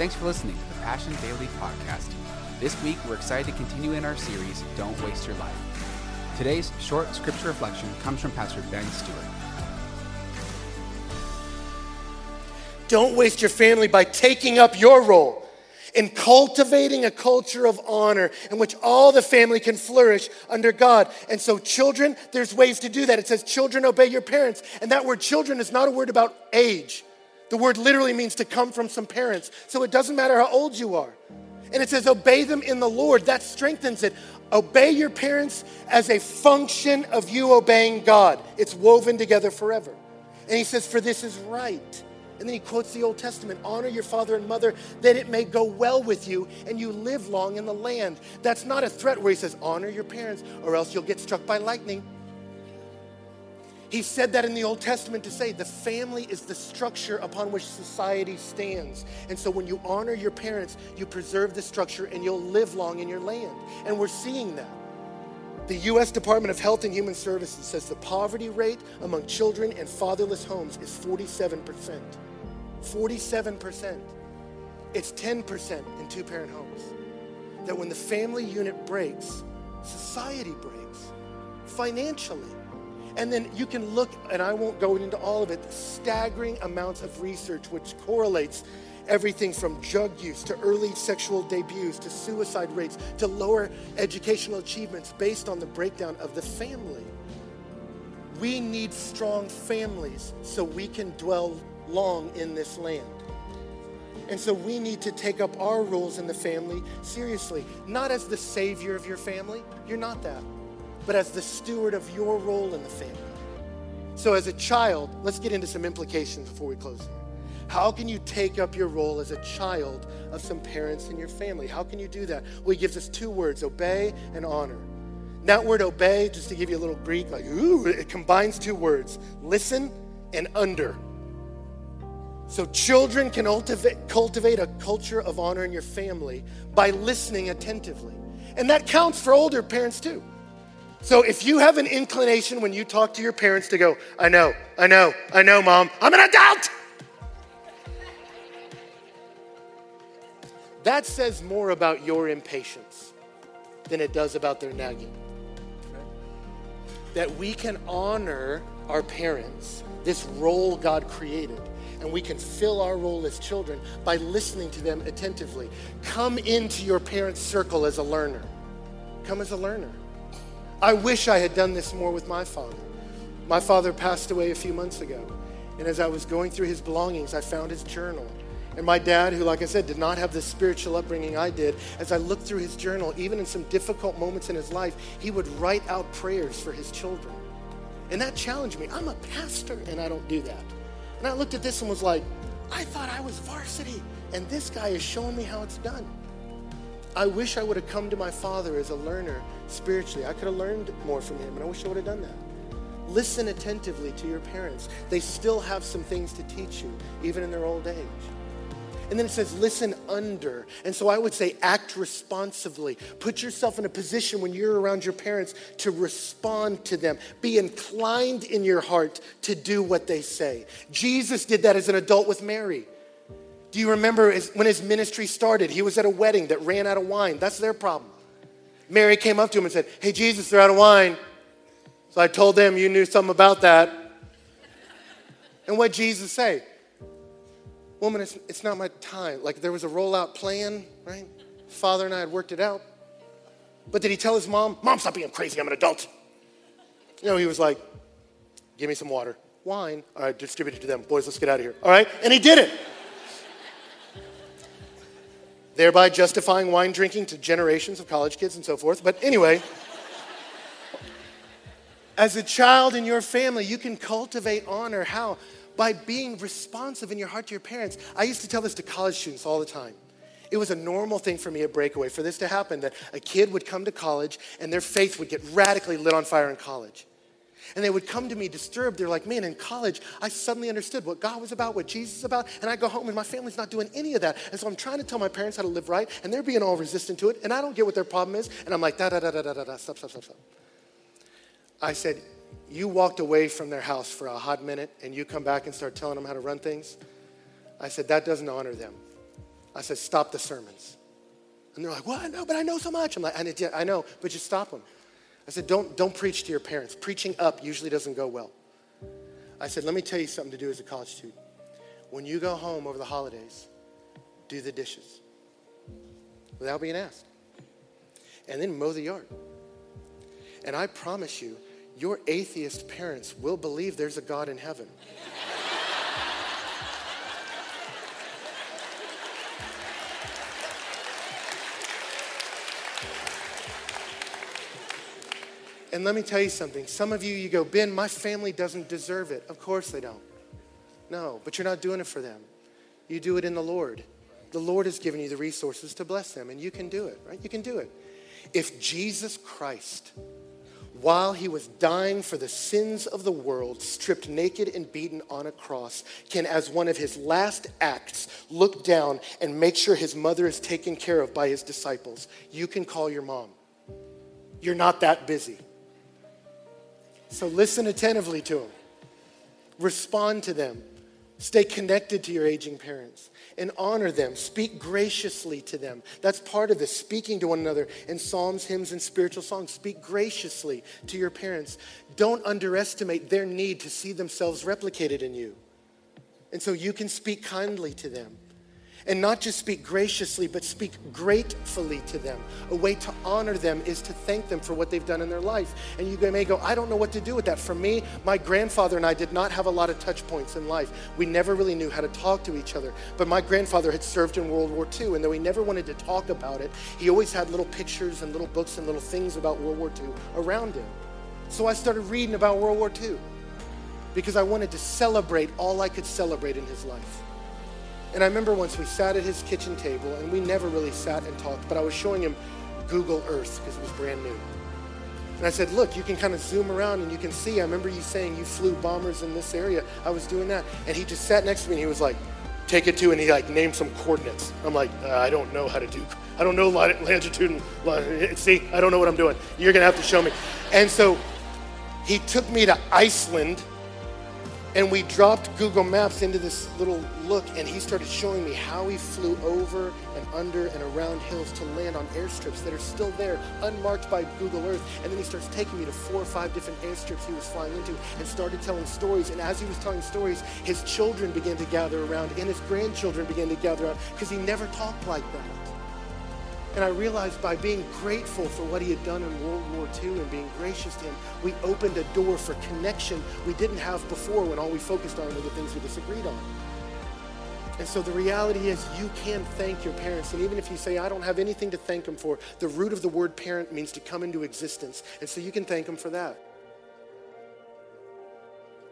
Thanks for listening to the Passion Daily podcast. This week, we're excited to continue in our series, Don't Waste Your Life. Today's short scripture reflection comes from Pastor Ben Stuart. Don't waste your family by taking up your role in cultivating a culture of honor in which all the family can flourish under God. And so, children, there's ways to do that. It says, Children, obey your parents. And that word children is not a word about age. The word literally means to come from some parents. So it doesn't matter how old you are. And it says, obey them in the Lord. That strengthens it. Obey your parents as a function of you obeying God. It's woven together forever. And he says, for this is right. And then he quotes the Old Testament honor your father and mother that it may go well with you and you live long in the land. That's not a threat where he says, honor your parents or else you'll get struck by lightning. He said that in the Old Testament to say the family is the structure upon which society stands. And so when you honor your parents, you preserve the structure and you'll live long in your land. And we're seeing that. The U.S. Department of Health and Human Services says the poverty rate among children in fatherless homes is 47%. 47%. It's 10% in two parent homes. That when the family unit breaks, society breaks financially. And then you can look, and I won't go into all of it, staggering amounts of research which correlates everything from drug use to early sexual debuts to suicide rates to lower educational achievements based on the breakdown of the family. We need strong families so we can dwell long in this land. And so we need to take up our roles in the family seriously, not as the savior of your family. You're not that but as the steward of your role in the family. So, as a child, let's get into some implications before we close here. How can you take up your role as a child of some parents in your family? How can you do that? Well, he gives us two words obey and honor. That word obey, just to give you a little Greek, like, ooh, it combines two words listen and under. So, children can cultivate a culture of honor in your family by listening attentively. And that counts for older parents too. So if you have an inclination when you talk to your parents to go, I know, I know, I know, mom, I'm an adult. That says more about your impatience than it does about their nagging. That we can honor our parents, this role God created, and we can fill our role as children by listening to them attentively. Come into your parents' circle as a learner. Come as a learner. I wish I had done this more with my father. My father passed away a few months ago. And as I was going through his belongings, I found his journal. And my dad, who, like I said, did not have the spiritual upbringing I did, as I looked through his journal, even in some difficult moments in his life, he would write out prayers for his children. And that challenged me. I'm a pastor and I don't do that. And I looked at this and was like, I thought I was varsity. And this guy is showing me how it's done. I wish I would have come to my father as a learner spiritually. I could have learned more from him, and I wish I would have done that. Listen attentively to your parents. They still have some things to teach you, even in their old age. And then it says, listen under. And so I would say, act responsively. Put yourself in a position when you're around your parents to respond to them. Be inclined in your heart to do what they say. Jesus did that as an adult with Mary. Do you remember when his ministry started? He was at a wedding that ran out of wine. That's their problem. Mary came up to him and said, Hey, Jesus, they're out of wine. So I told them you knew something about that. And what Jesus say? Woman, it's, it's not my time. Like there was a rollout plan, right? Father and I had worked it out. But did he tell his mom, Mom, stop being crazy, I'm an adult? You know, he was like, Give me some water. Wine. All right, distribute it to them. Boys, let's get out of here. All right? And he did it thereby justifying wine drinking to generations of college kids and so forth. But anyway, as a child in your family, you can cultivate honor. How? By being responsive in your heart to your parents. I used to tell this to college students all the time. It was a normal thing for me at Breakaway for this to happen that a kid would come to college and their faith would get radically lit on fire in college. And they would come to me disturbed. They're like, man, in college, I suddenly understood what God was about, what Jesus is about. And I go home and my family's not doing any of that. And so I'm trying to tell my parents how to live right, and they're being all resistant to it. And I don't get what their problem is. And I'm like, da da da da da da da, stop, stop, stop, stop. I said, you walked away from their house for a hot minute and you come back and start telling them how to run things. I said, that doesn't honor them. I said, stop the sermons. And they're like, what? No, but I know so much. I'm like, I, I know, but just stop them. I said, don't, don't preach to your parents. Preaching up usually doesn't go well. I said, let me tell you something to do as a college student. When you go home over the holidays, do the dishes without being asked. And then mow the yard. And I promise you, your atheist parents will believe there's a God in heaven. And let me tell you something. Some of you, you go, Ben, my family doesn't deserve it. Of course they don't. No, but you're not doing it for them. You do it in the Lord. The Lord has given you the resources to bless them, and you can do it, right? You can do it. If Jesus Christ, while he was dying for the sins of the world, stripped naked and beaten on a cross, can, as one of his last acts, look down and make sure his mother is taken care of by his disciples, you can call your mom. You're not that busy. So listen attentively to them, respond to them, stay connected to your aging parents, and honor them. Speak graciously to them. That's part of this, speaking to one another in psalms, hymns, and spiritual songs. Speak graciously to your parents. Don't underestimate their need to see themselves replicated in you. And so you can speak kindly to them. And not just speak graciously, but speak gratefully to them. A way to honor them is to thank them for what they've done in their life. And you may go, I don't know what to do with that. For me, my grandfather and I did not have a lot of touch points in life. We never really knew how to talk to each other. But my grandfather had served in World War II, and though he never wanted to talk about it, he always had little pictures and little books and little things about World War II around him. So I started reading about World War II because I wanted to celebrate all I could celebrate in his life. And I remember once we sat at his kitchen table, and we never really sat and talked, but I was showing him Google Earth because it was brand new. And I said, Look, you can kind of zoom around and you can see. I remember you saying you flew bombers in this area. I was doing that. And he just sat next to me and he was like, Take it to, and he like named some coordinates. I'm like, uh, I don't know how to do, I don't know longitude and, see, I don't know what I'm doing. You're going to have to show me. And so he took me to Iceland and we dropped Google Maps into this little look, and he started showing me how he flew over and under and around hills to land on airstrips that are still there, unmarked by Google Earth. And then he starts taking me to four or five different airstrips he was flying into and started telling stories. And as he was telling stories, his children began to gather around, and his grandchildren began to gather around because he never talked like that. And I realized by being grateful for what he had done in World War II and being gracious to him, we opened a door for connection we didn't have before when all we focused on were the things we disagreed on. And so the reality is, you can thank your parents. And even if you say, I don't have anything to thank them for, the root of the word parent means to come into existence. And so you can thank them for that.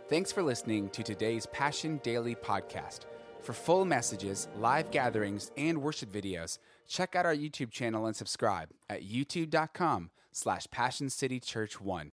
Thanks for listening to today's Passion Daily podcast. For full messages, live gatherings, and worship videos, check out our YouTube channel and subscribe at youtube.com slash passioncitychurch1.